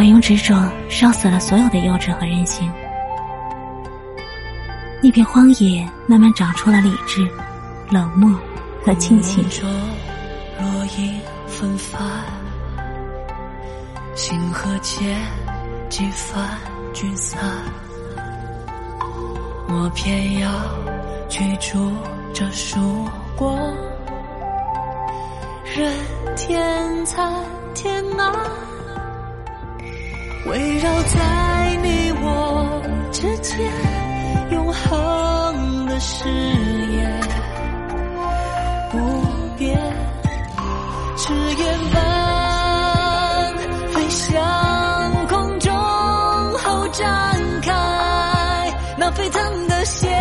我用执着烧死了所有的幼稚和任性。那片荒野慢慢长出了理智、冷漠和亲情。落叶纷繁，星河间几番聚散。我偏要居住这曙光，任天残天暗，围绕在你我之间永恒的誓言不变赤焰般飞向空中后张开那沸腾的血